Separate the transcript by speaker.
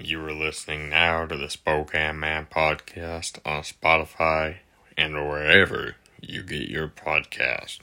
Speaker 1: You are listening now to the Spokane Man podcast on Spotify and wherever you get your podcast.